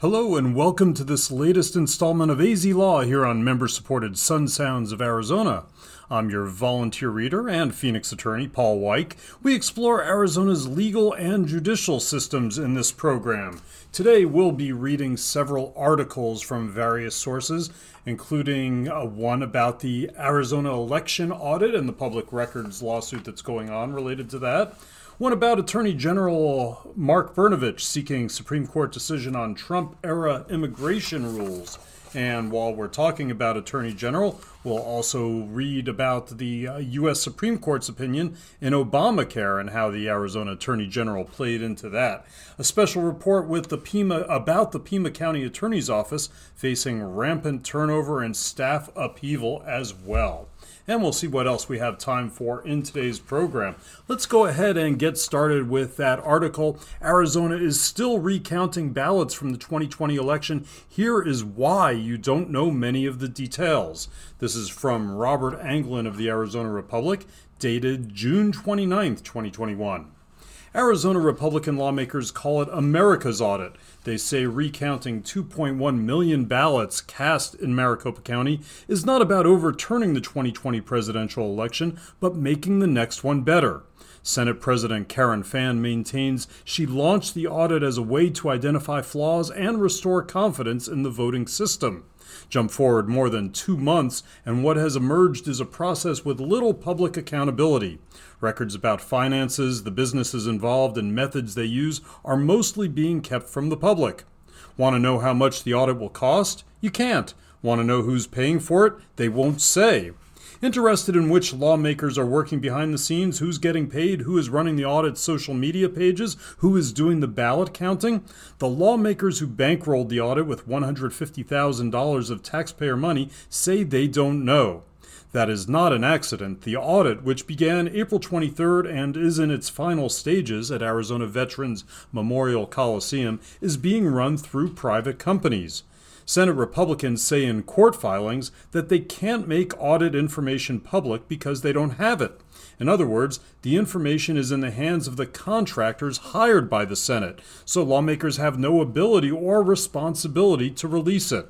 Hello and welcome to this latest installment of AZ Law here on member supported Sun Sounds of Arizona. I'm your volunteer reader and Phoenix attorney, Paul Weick. We explore Arizona's legal and judicial systems in this program. Today, we'll be reading several articles from various sources, including uh, one about the Arizona election audit and the public records lawsuit that's going on related to that one about Attorney General Mark Brnovich seeking Supreme Court decision on Trump era immigration rules. And while we're talking about Attorney General, we'll also read about the uh, U.S. Supreme Court's opinion in Obamacare and how the Arizona Attorney General played into that. A special report with the Pima about the Pima County Attorney's Office facing rampant turnover and staff upheaval as well and we'll see what else we have time for in today's program. Let's go ahead and get started with that article. Arizona is still recounting ballots from the 2020 election. Here is why you don't know many of the details. This is from Robert Anglen of the Arizona Republic, dated June 29, 2021. Arizona Republican lawmakers call it America's audit. They say recounting 2.1 million ballots cast in Maricopa County is not about overturning the 2020 presidential election, but making the next one better. Senate President Karen Fann maintains she launched the audit as a way to identify flaws and restore confidence in the voting system. Jump forward more than two months, and what has emerged is a process with little public accountability. Records about finances, the businesses involved, and methods they use are mostly being kept from the public. Want to know how much the audit will cost? You can't. Want to know who's paying for it? They won't say. Interested in which lawmakers are working behind the scenes, who's getting paid, who is running the audit social media pages, who is doing the ballot counting? The lawmakers who bankrolled the audit with $150,000 of taxpayer money say they don't know. That is not an accident. The audit, which began April 23rd and is in its final stages at Arizona Veterans Memorial Coliseum, is being run through private companies. Senate Republicans say in court filings that they can't make audit information public because they don't have it. In other words, the information is in the hands of the contractors hired by the Senate, so lawmakers have no ability or responsibility to release it.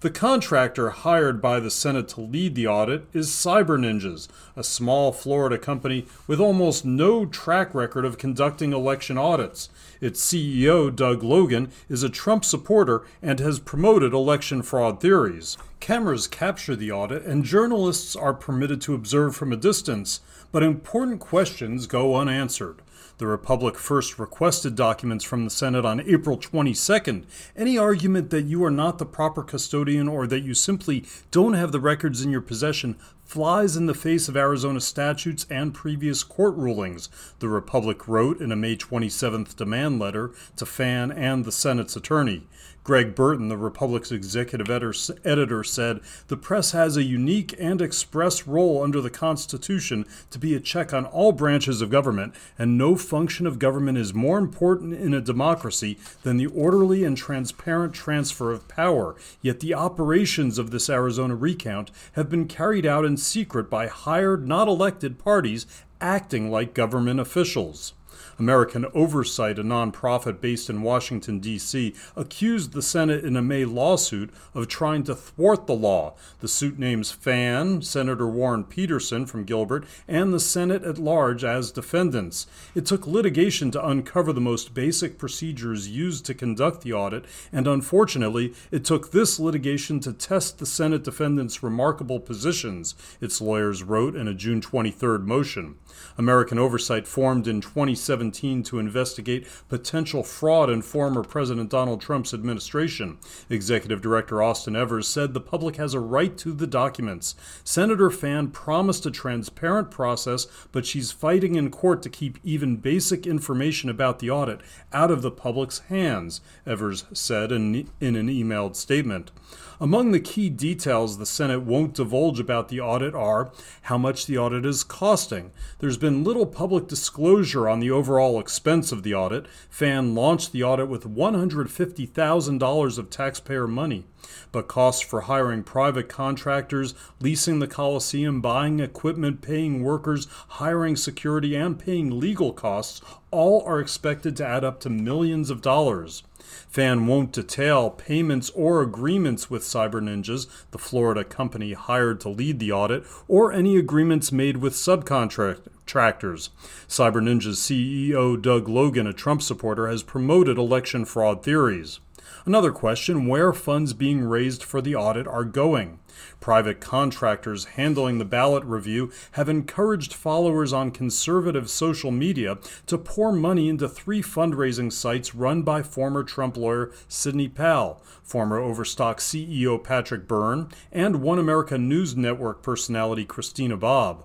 The contractor hired by the Senate to lead the audit is Cyber Ninjas, a small Florida company with almost no track record of conducting election audits. Its CEO, Doug Logan, is a Trump supporter and has promoted election fraud theories. Cameras capture the audit, and journalists are permitted to observe from a distance, but important questions go unanswered. The Republic first requested documents from the Senate on April 22nd. Any argument that you are not the proper custodian or that you simply don't have the records in your possession flies in the face of Arizona statutes and previous court rulings, the Republic wrote in a May 27th demand letter to Fann and the Senate's attorney. Greg Burton, the Republic's executive editor, said the press has a unique and express role under the Constitution to be a check on all branches of government, and no function of government is more important in a democracy than the orderly and transparent transfer of power. Yet the operations of this Arizona recount have been carried out in secret by hired, not elected parties acting like government officials. American Oversight, a nonprofit based in Washington, D.C., accused the Senate in a May lawsuit of trying to thwart the law. The suit names Fann, Senator Warren Petersen from Gilbert, and the Senate at large as defendants. It took litigation to uncover the most basic procedures used to conduct the audit, and unfortunately, it took this litigation to test the Senate defendants' remarkable positions, its lawyers wrote in a June 23rd motion. American Oversight formed in 2017 to investigate potential fraud in former President Donald Trump's administration. Executive Director Austin Evers said the public has a right to the documents. Senator Fann promised a transparent process, but she's fighting in court to keep even basic information about the audit out of the public's hands, Evers said in, in an emailed statement. Among the key details the Senate won't divulge about the audit are how much the audit is costing. There's been little public disclosure on the overall expense of the audit. Fann launched the audit with $150,000 of taxpayer money. But costs for hiring private contractors, leasing the Coliseum, buying equipment, paying workers, hiring security, and paying legal costs all are expected to add up to millions of dollars. Fann won't detail payments or agreements with Cyber Ninjas, the Florida company hired to lead the audit, or any agreements made with subcontractors. Cyber Ninja's CEO Doug Logan, a Trump supporter, has promoted election fraud theories. Another question where funds being raised for the audit are going. Private contractors handling the ballot review have encouraged followers on conservative social media to pour money into three fundraising sites run by former Trump lawyer Sidney Powell, former Overstock CEO Patrick Byrne, and One America News Network personality Christina Bobb.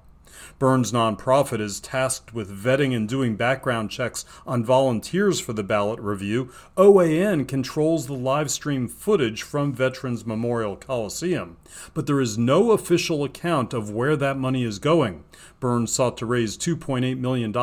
Byrne's nonprofit is tasked with vetting and doing background checks on volunteers for the ballot review. OAN controls the live stream footage from Veterans Memorial Coliseum. But there is no official account of where that money is going. Burns sought to raise $2.8 million,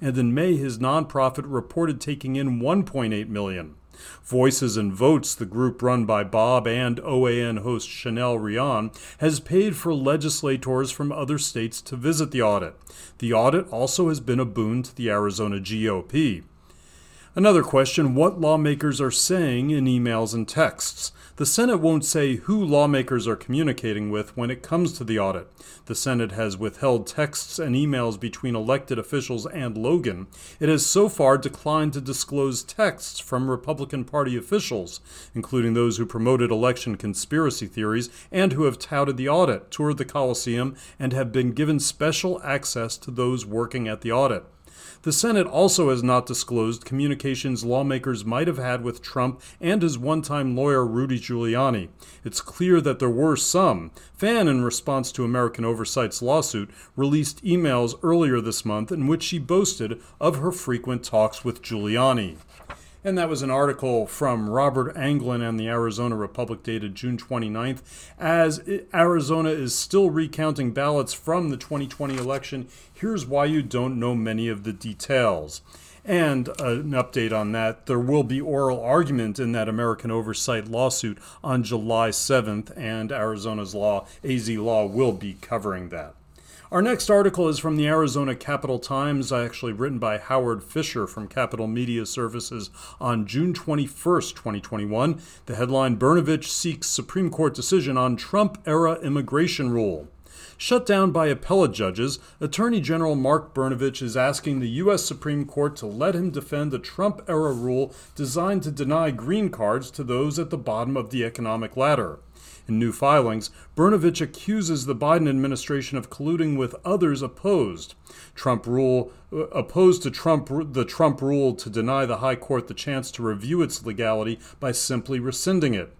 and in May his nonprofit reported taking in $1.8 million. Voices and Votes, the group run by Bobb and OAN host Chanel Rion, has paid for legislators from other states to visit the audit. The audit also has been a boon to the Arizona GOP. Another question what lawmakers are saying in emails and texts. The Senate won't say who lawmakers are communicating with when it comes to the audit. The Senate has withheld texts and emails between elected officials and Logan. It has so far declined to disclose texts from Republican Party officials, including those who promoted election conspiracy theories and who have touted the audit, toured the Coliseum, and have been given special access to those working at the audit. The Senate also has not disclosed communications lawmakers might have had with Trump and his one time lawyer Rudy Giuliani. It's clear that there were some. Fann, in response to American Oversight's lawsuit, released emails earlier this month in which she boasted of her frequent talks with Giuliani. And that was an article from Robert Anglen and the Arizona Republic dated June 29th. As Arizona is still recounting ballots from the 2020 election, here's why you don't know many of the details. And uh, an update on that there will be oral argument in that American Oversight lawsuit on July 7th, and Arizona's law, AZ Law, will be covering that. Our next article is from the Arizona Capitol Times, actually written by Howard Fischer from Capitol Media Services on June 21st, 2021. The headline Brnovich seeks Supreme Court decision on Trump era immigration rule. Shut down by appellate judges, Attorney General Mark Brnovich is asking the U.S. Supreme Court to let him defend the Trump era rule designed to deny green cards to those at the bottom of the economic ladder. In new filings, Brnovich accuses the Biden administration of colluding with others opposed. Trump rule uh, opposed to Trump the Trump rule to deny the High Court the chance to review its legality by simply rescinding it.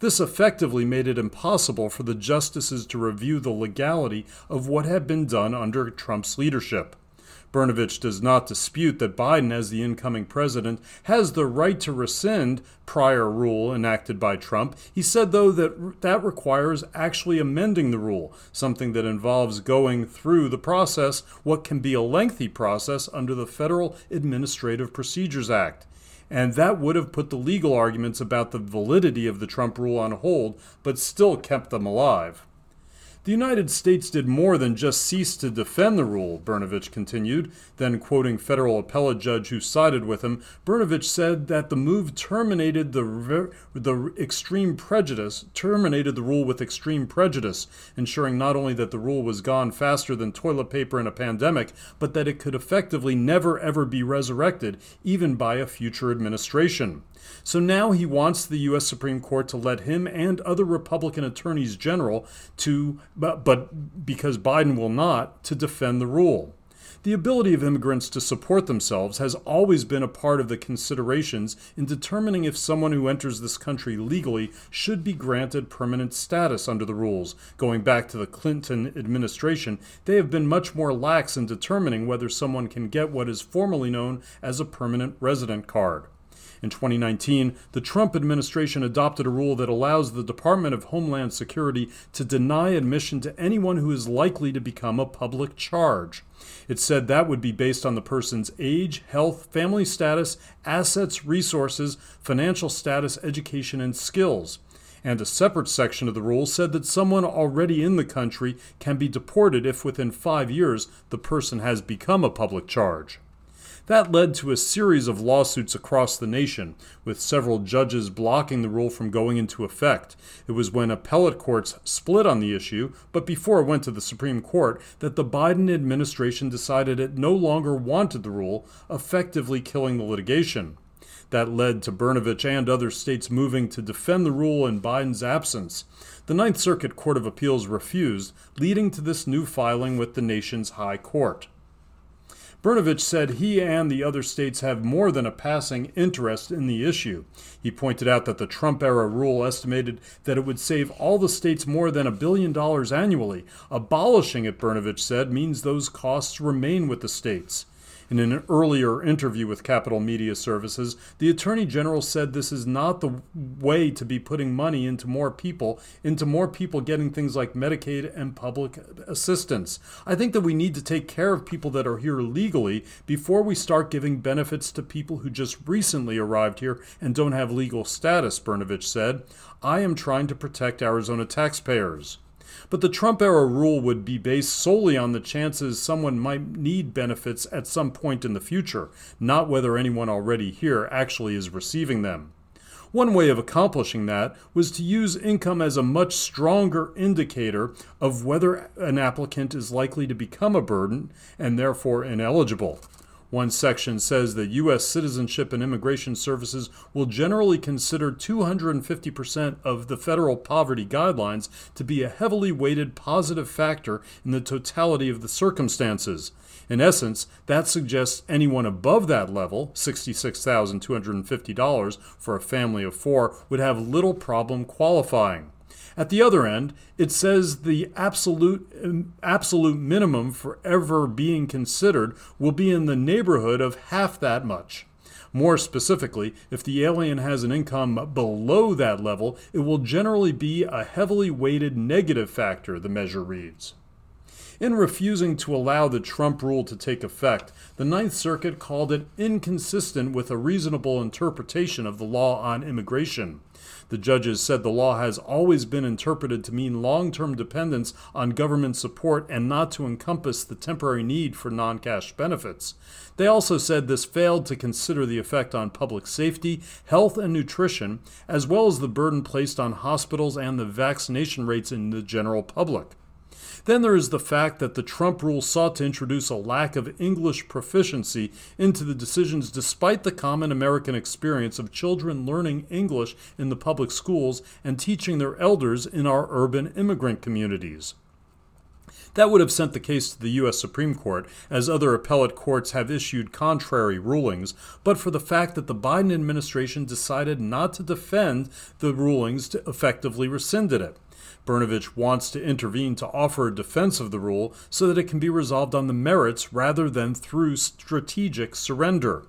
This effectively made it impossible for the justices to review the legality of what had been done under Trump's leadership. Brnovich does not dispute that Biden, as the incoming president, has the right to rescind prior rule enacted by Trump. He said, though, that that requires actually amending the rule, something that involves going through the process, what can be a lengthy process under the Federal Administrative Procedures Act. And that would have put the legal arguments about the validity of the Trump rule on hold, but still kept them alive. The United States did more than just cease to defend the rule, Brnovich continued. Then, quoting federal appellate judge who sided with him, Brnovich said that the move terminated the, the extreme prejudice, terminated the rule with extreme prejudice, ensuring not only that the rule was gone faster than toilet paper in a pandemic, but that it could effectively never ever be resurrected, even by a future administration. So now he wants the U.S. Supreme Court to let him and other Republican attorneys general to, but, but because Biden will not, to defend the rule. The ability of immigrants to support themselves has always been a part of the considerations in determining if someone who enters this country legally should be granted permanent status under the rules. Going back to the Clinton administration, they have been much more lax in determining whether someone can get what is formally known as a permanent resident card. In 2019, the Trump administration adopted a rule that allows the Department of Homeland Security to deny admission to anyone who is likely to become a public charge. It said that would be based on the person's age, health, family status, assets, resources, financial status, education, and skills. And a separate section of the rule said that someone already in the country can be deported if within five years the person has become a public charge. That led to a series of lawsuits across the nation, with several judges blocking the rule from going into effect. It was when appellate courts split on the issue, but before it went to the Supreme Court, that the Biden administration decided it no longer wanted the rule, effectively killing the litigation. That led to Brnovich and other states moving to defend the rule in Biden's absence. The Ninth Circuit Court of Appeals refused, leading to this new filing with the nation's high court. Brnovich said he and the other states have more than a passing interest in the issue. He pointed out that the Trump era rule estimated that it would save all the states more than a billion dollars annually. Abolishing it, Brnovich said, means those costs remain with the states. In an earlier interview with Capitol Media Services, the Attorney General said this is not the way to be putting money into more people, into more people getting things like Medicaid and public assistance. I think that we need to take care of people that are here legally before we start giving benefits to people who just recently arrived here and don't have legal status, Brnovich said. I am trying to protect Arizona taxpayers. But the Trump era rule would be based solely on the chances someone might need benefits at some point in the future, not whether anyone already here actually is receiving them. One way of accomplishing that was to use income as a much stronger indicator of whether an applicant is likely to become a burden and therefore ineligible. One section says that U.S. Citizenship and Immigration Services will generally consider 250% of the federal poverty guidelines to be a heavily weighted positive factor in the totality of the circumstances. In essence, that suggests anyone above that level, $66,250 for a family of four, would have little problem qualifying. At the other end, it says the absolute absolute minimum for ever being considered will be in the neighborhood of half that much. More specifically, if the alien has an income below that level, it will generally be a heavily weighted negative factor, the measure reads. In refusing to allow the Trump rule to take effect, the Ninth Circuit called it inconsistent with a reasonable interpretation of the law on immigration. The judges said the law has always been interpreted to mean long term dependence on government support and not to encompass the temporary need for non cash benefits. They also said this failed to consider the effect on public safety, health, and nutrition, as well as the burden placed on hospitals and the vaccination rates in the general public. Then there is the fact that the Trump rule sought to introduce a lack of English proficiency into the decisions despite the common American experience of children learning English in the public schools and teaching their elders in our urban immigrant communities. That would have sent the case to the U.S. Supreme Court, as other appellate courts have issued contrary rulings, but for the fact that the Biden administration decided not to defend the rulings to effectively rescinded it. Brnovich wants to intervene to offer a defense of the rule so that it can be resolved on the merits rather than through strategic surrender.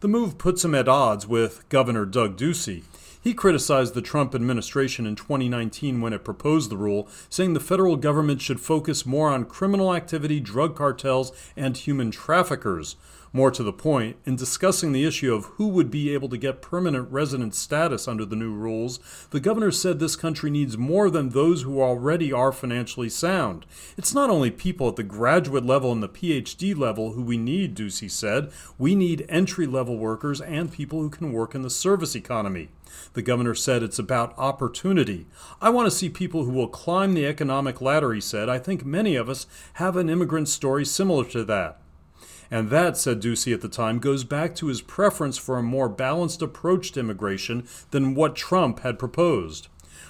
The move puts him at odds with Governor Doug Ducey. He criticized the Trump administration in 2019 when it proposed the rule, saying the federal government should focus more on criminal activity, drug cartels, and human traffickers. More to the point, in discussing the issue of who would be able to get permanent resident status under the new rules, the governor said this country needs more than those who already are financially sound. It's not only people at the graduate level and the PhD level who we need, Ducey said. We need entry level workers and people who can work in the service economy. The governor said it's about opportunity. I want to see people who will climb the economic ladder, he said. I think many of us have an immigrant story similar to that. And that, said Ducey at the time, goes back to his preference for a more balanced approach to immigration than what Trump had proposed.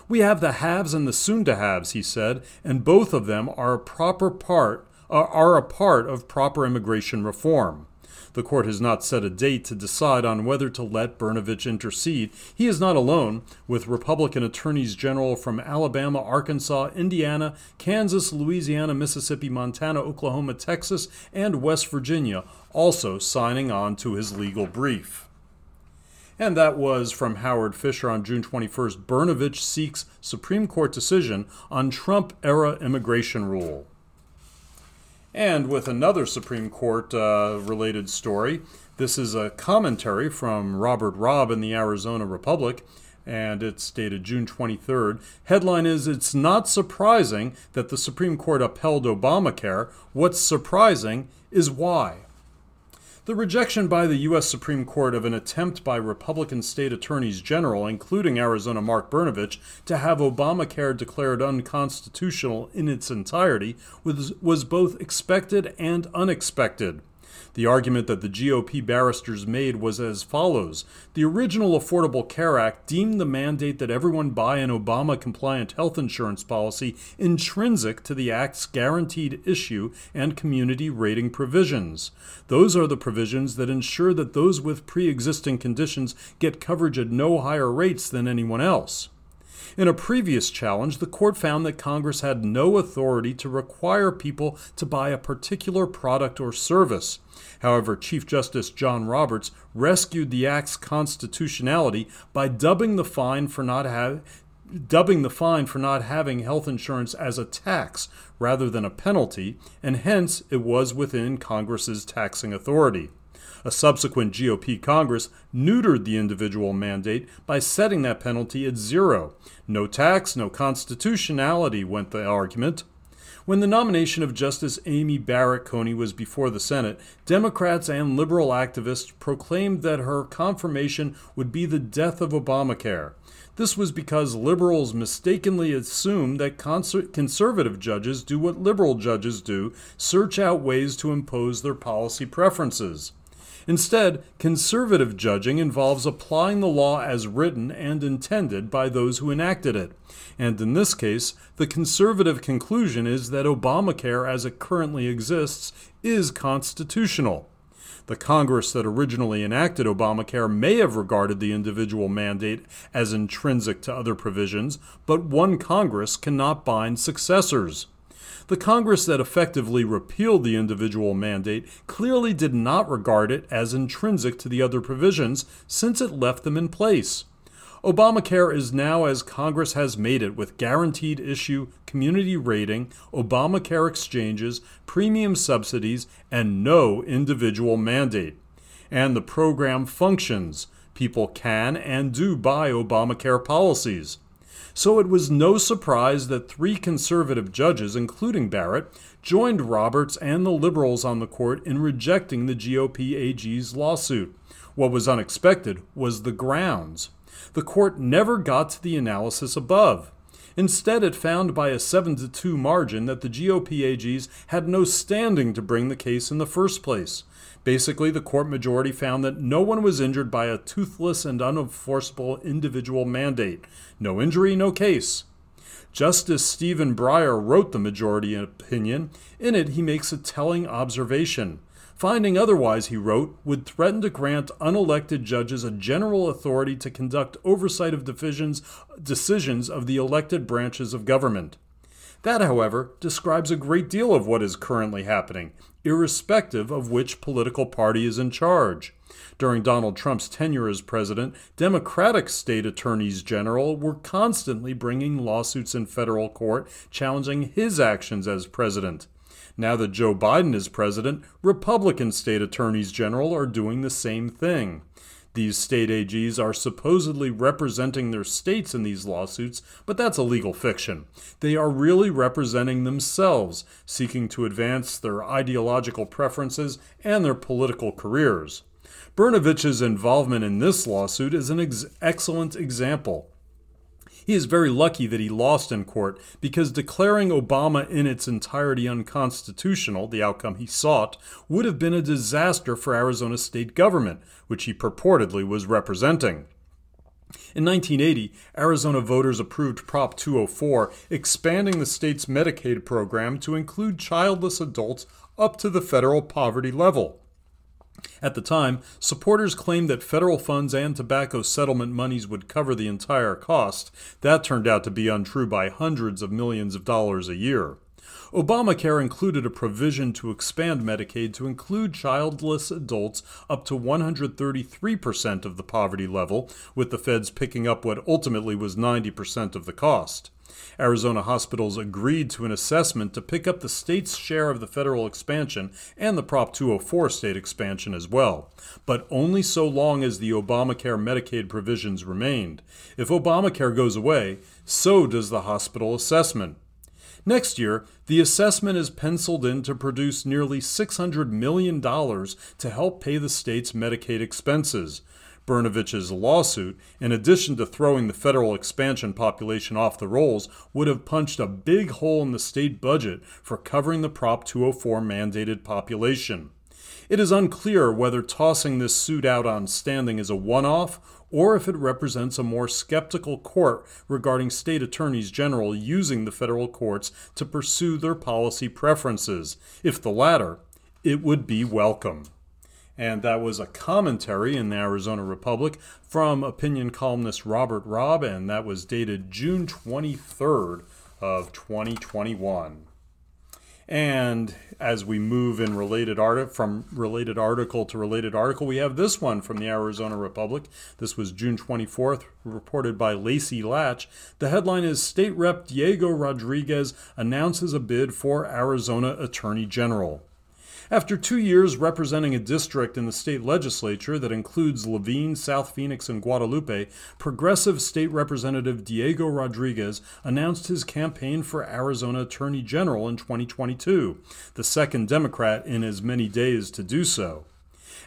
We have the haves and the soon to haves, he said, and both of them are a proper part are a part of proper immigration reform. The court has not set a date to decide on whether to let Brnovich intercede. He is not alone, with Republican attorneys general from Alabama, Arkansas, Indiana, Kansas, Louisiana, Mississippi, Montana, Oklahoma, Texas, and West Virginia also signing on to his legal brief. And that was from Howard Fischer on June 21st. Brnovich seeks Supreme Court decision on Trump era immigration rule. And with another Supreme Court uh, related story, this is a commentary from Robert Robb in the Arizona Republic, and it's dated June 23rd. Headline is It's not surprising that the Supreme Court upheld Obamacare. What's surprising is why. The rejection by the U.S. Supreme Court of an attempt by Republican state attorneys general, including Arizona Mark Brnovich, to have Obamacare declared unconstitutional in its entirety was, was both expected and unexpected. The argument that the GOP barristers made was as follows The original Affordable Care Act deemed the mandate that everyone buy an Obama compliant health insurance policy intrinsic to the Act's guaranteed issue and community rating provisions. Those are the provisions that ensure that those with pre existing conditions get coverage at no higher rates than anyone else. In a previous challenge, the court found that Congress had no authority to require people to buy a particular product or service. However, Chief Justice John Roberts rescued the act's constitutionality by dubbing the fine for not having dubbing the fine for not having health insurance as a tax rather than a penalty, and hence it was within Congress's taxing authority. A subsequent GOP Congress neutered the individual mandate by setting that penalty at zero. No tax, no constitutionality, went the argument. When the nomination of Justice Amy Barrett Coney was before the Senate, Democrats and liberal activists proclaimed that her confirmation would be the death of Obamacare. This was because liberals mistakenly assumed that conservative judges do what liberal judges do search out ways to impose their policy preferences. Instead, conservative judging involves applying the law as written and intended by those who enacted it. And in this case, the conservative conclusion is that Obamacare as it currently exists is constitutional. The Congress that originally enacted Obamacare may have regarded the individual mandate as intrinsic to other provisions, but one Congress cannot bind successors. The Congress that effectively repealed the individual mandate clearly did not regard it as intrinsic to the other provisions since it left them in place. Obamacare is now as Congress has made it with guaranteed issue community rating, Obamacare exchanges, premium subsidies, and no individual mandate. And the program functions. People can and do buy Obamacare policies. So it was no surprise that three conservative judges, including Barrett, joined Roberts and the liberals on the court in rejecting the GOP AG's lawsuit. What was unexpected was the grounds. The court never got to the analysis above. Instead, it found by a 7 to 2 margin that the GOP AGs had no standing to bring the case in the first place. Basically, the court majority found that no one was injured by a toothless and unenforceable individual mandate. No injury, no case. Justice Stephen Breyer wrote the majority opinion. In it, he makes a telling observation. Finding otherwise, he wrote, would threaten to grant unelected judges a general authority to conduct oversight of decisions of the elected branches of government. That, however, describes a great deal of what is currently happening, irrespective of which political party is in charge. During Donald Trump's tenure as president, Democratic state attorneys general were constantly bringing lawsuits in federal court challenging his actions as president. Now that Joe Biden is president, Republican state attorneys general are doing the same thing. These state AGs are supposedly representing their states in these lawsuits, but that's a legal fiction. They are really representing themselves, seeking to advance their ideological preferences and their political careers. Brnovich's involvement in this lawsuit is an ex- excellent example. He is very lucky that he lost in court because declaring Obama in its entirety unconstitutional, the outcome he sought, would have been a disaster for Arizona state government, which he purportedly was representing. In 1980, Arizona voters approved Prop 204, expanding the state's Medicaid program to include childless adults up to the federal poverty level. At the time, supporters claimed that federal funds and tobacco settlement monies would cover the entire cost. That turned out to be untrue by hundreds of millions of dollars a year. Obamacare included a provision to expand Medicaid to include childless adults up to 133% of the poverty level, with the feds picking up what ultimately was 90% of the cost. Arizona hospitals agreed to an assessment to pick up the state's share of the federal expansion and the Prop 204 state expansion as well, but only so long as the Obamacare Medicaid provisions remained. If Obamacare goes away, so does the hospital assessment. Next year, the assessment is penciled in to produce nearly $600 million to help pay the state's Medicaid expenses. Brnovich's lawsuit, in addition to throwing the federal expansion population off the rolls, would have punched a big hole in the state budget for covering the Prop 204 mandated population. It is unclear whether tossing this suit out on standing is a one off or if it represents a more skeptical court regarding state attorneys general using the federal courts to pursue their policy preferences. If the latter, it would be welcome. And that was a commentary in the Arizona Republic from opinion columnist Robert Robb, and that was dated June 23rd of 2021. And as we move in related art from related article to related article, we have this one from the Arizona Republic. This was June 24th, reported by Lacey Latch. The headline is State Rep Diego Rodriguez announces a bid for Arizona Attorney General. After two years representing a district in the state legislature that includes Laveen, South Phoenix, and Guadalupe, progressive state representative Diego Rodriguez announced his campaign for Arizona Attorney General in 2022, the second Democrat in as many days to do so.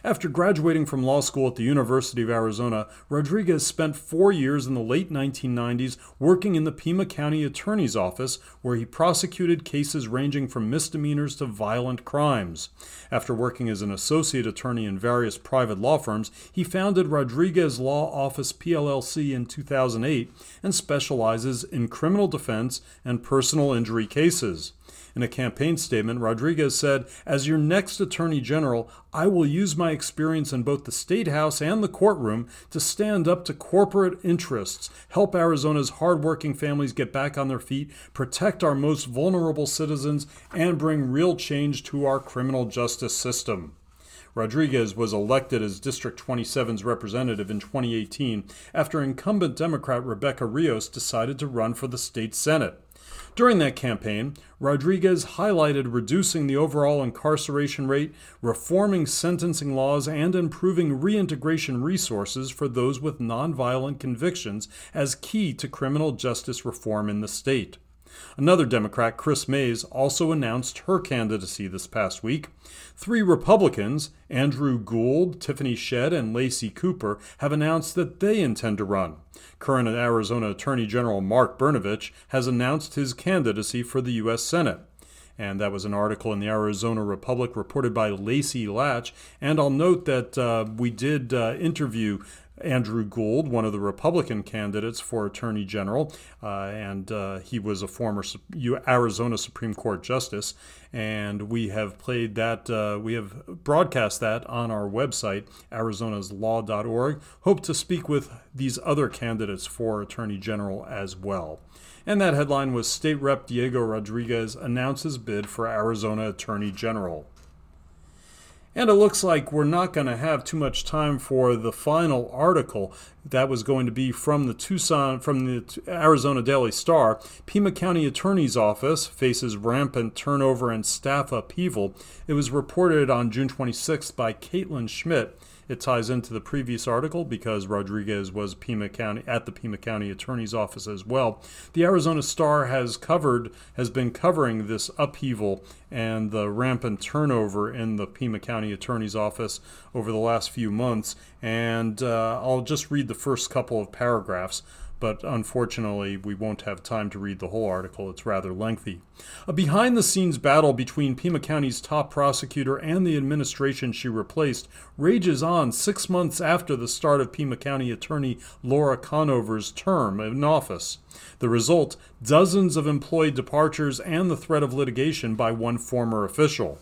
After graduating from law school at the University of Arizona, Rodriguez spent four years in the late 1990s working in the Pima County Attorney's Office, where he prosecuted cases ranging from misdemeanors to violent crimes. After working as an associate attorney in various private law firms, he founded Rodriguez Law Office PLLC in 2008 and specializes in criminal defense and personal injury cases. In a campaign statement, Rodriguez said, As your next Attorney General, I will use my experience in both the State House and the courtroom to stand up to corporate interests, help Arizona's hardworking families get back on their feet, protect our most vulnerable citizens, and bring real change to our criminal justice system. Rodriguez was elected as District 27's representative in 2018 after incumbent Democrat Rebecca Rios decided to run for the state Senate. During that campaign, Rodriguez highlighted reducing the overall incarceration rate, reforming sentencing laws, and improving reintegration resources for those with nonviolent convictions as key to criminal justice reform in the state. Another Democrat, Kris Mayes, also announced her candidacy this past week. Three Republicans, Andrew Gould, Tiffany Shedd, and Lacey Cooper, have announced that they intend to run. Current Arizona Attorney General Mark Brnovich has announced his candidacy for the U.S. Senate. And that was an article in the Arizona Republic reported by Lacey Latch. And I'll note that uh, we did uh, interview Andrew Gould, one of the Republican candidates for Attorney General, uh, and uh, he was a former Arizona Supreme Court Justice. And we have played that, uh, we have broadcast that on our website, arizonaslaw.org. Hope to speak with these other candidates for Attorney General as well. And that headline was State Rep Diego Rodriguez announces bid for Arizona Attorney General. And it looks like we're not going to have too much time for the final article that was going to be from the Tucson, from the Arizona Daily Star. Pima County Attorney's Office faces rampant turnover and staff upheaval. It was reported on June 26th by Caitlin Schmidt. It ties into the previous article because Rodriguez was Pima County at the Pima County Attorney's Office as well. The Arizona Star has covered has been covering this upheaval and the rampant turnover in the Pima County Attorney's Office over the last few months. And uh, I'll just read the first couple of paragraphs but unfortunately, we won't have time to read the whole article. It's rather lengthy. A behind the scenes battle between Pima County's top prosecutor and the administration she replaced rages on six months after the start of Pima County Attorney Laura Conover's term in office. The result dozens of employee departures and the threat of litigation by one former official.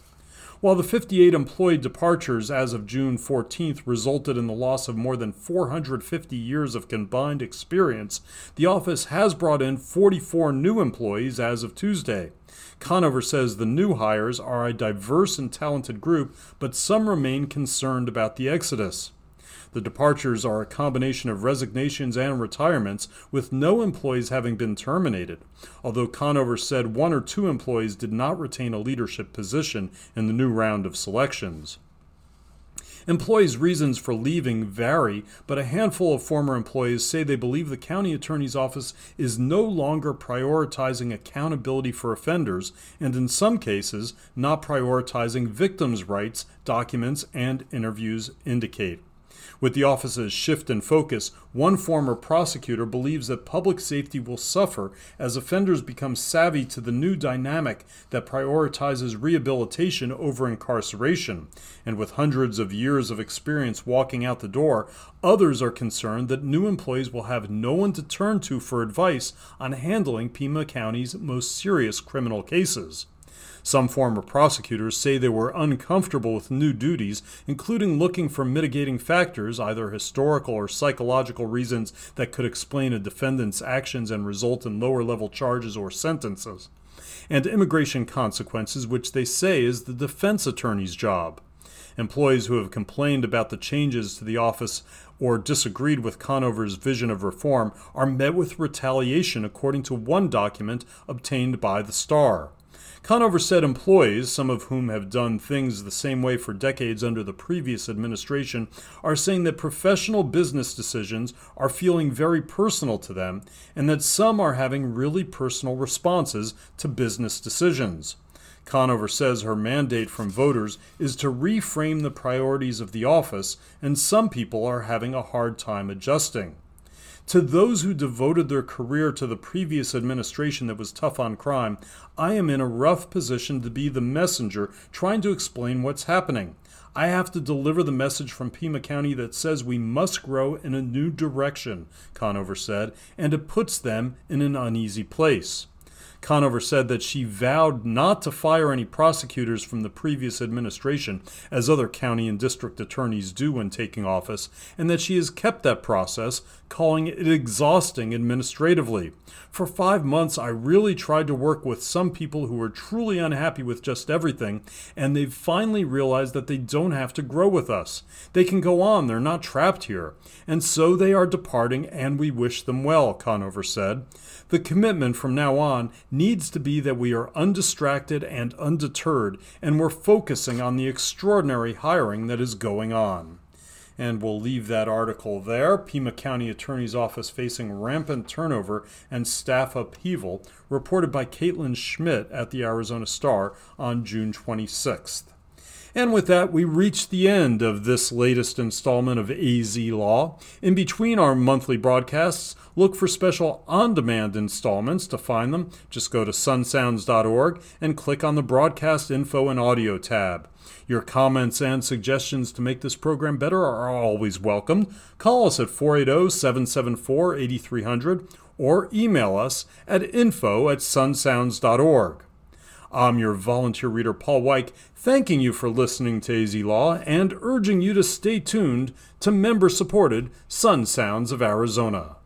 While the 58 employee departures as of June 14th resulted in the loss of more than 450 years of combined experience, the office has brought in 44 new employees as of Tuesday. Conover says the new hires are a diverse and talented group, but some remain concerned about the exodus. The departures are a combination of resignations and retirements, with no employees having been terminated, although Conover said one or two employees did not retain a leadership position in the new round of selections. Employees' reasons for leaving vary, but a handful of former employees say they believe the county attorney's office is no longer prioritizing accountability for offenders, and in some cases, not prioritizing victims' rights, documents, and interviews indicate. With the office's shift in focus, one former prosecutor believes that public safety will suffer as offenders become savvy to the new dynamic that prioritizes rehabilitation over incarceration. And with hundreds of years of experience walking out the door, others are concerned that new employees will have no one to turn to for advice on handling Pima County's most serious criminal cases. Some former prosecutors say they were uncomfortable with new duties, including looking for mitigating factors, either historical or psychological reasons that could explain a defendant's actions and result in lower level charges or sentences, and immigration consequences, which they say is the defense attorney's job. Employees who have complained about the changes to the office or disagreed with Conover's vision of reform are met with retaliation, according to one document obtained by the Star. Conover said employees, some of whom have done things the same way for decades under the previous administration, are saying that professional business decisions are feeling very personal to them and that some are having really personal responses to business decisions. Conover says her mandate from voters is to reframe the priorities of the office, and some people are having a hard time adjusting. To those who devoted their career to the previous administration that was tough on crime, I am in a rough position to be the messenger trying to explain what's happening. I have to deliver the message from Pima County that says we must grow in a new direction, Conover said, and it puts them in an uneasy place. Conover said that she vowed not to fire any prosecutors from the previous administration, as other county and district attorneys do when taking office, and that she has kept that process, calling it exhausting administratively. For five months, I really tried to work with some people who were truly unhappy with just everything, and they've finally realized that they don't have to grow with us. They can go on, they're not trapped here. And so they are departing, and we wish them well, Conover said. The commitment from now on needs to be that we are undistracted and undeterred, and we're focusing on the extraordinary hiring that is going on. And we'll leave that article there. Pima County Attorney's Office facing rampant turnover and staff upheaval, reported by Caitlin Schmidt at the Arizona Star on June 26th. And with that, we reach the end of this latest installment of AZ Law. In between our monthly broadcasts, look for special on demand installments. To find them, just go to sunsounds.org and click on the Broadcast Info and Audio tab. Your comments and suggestions to make this program better are always welcomed. Call us at 480 774 8300 or email us at info at sunsounds.org. I'm your volunteer reader, Paul Weick, thanking you for listening to AZ Law and urging you to stay tuned to member supported Sun Sounds of Arizona.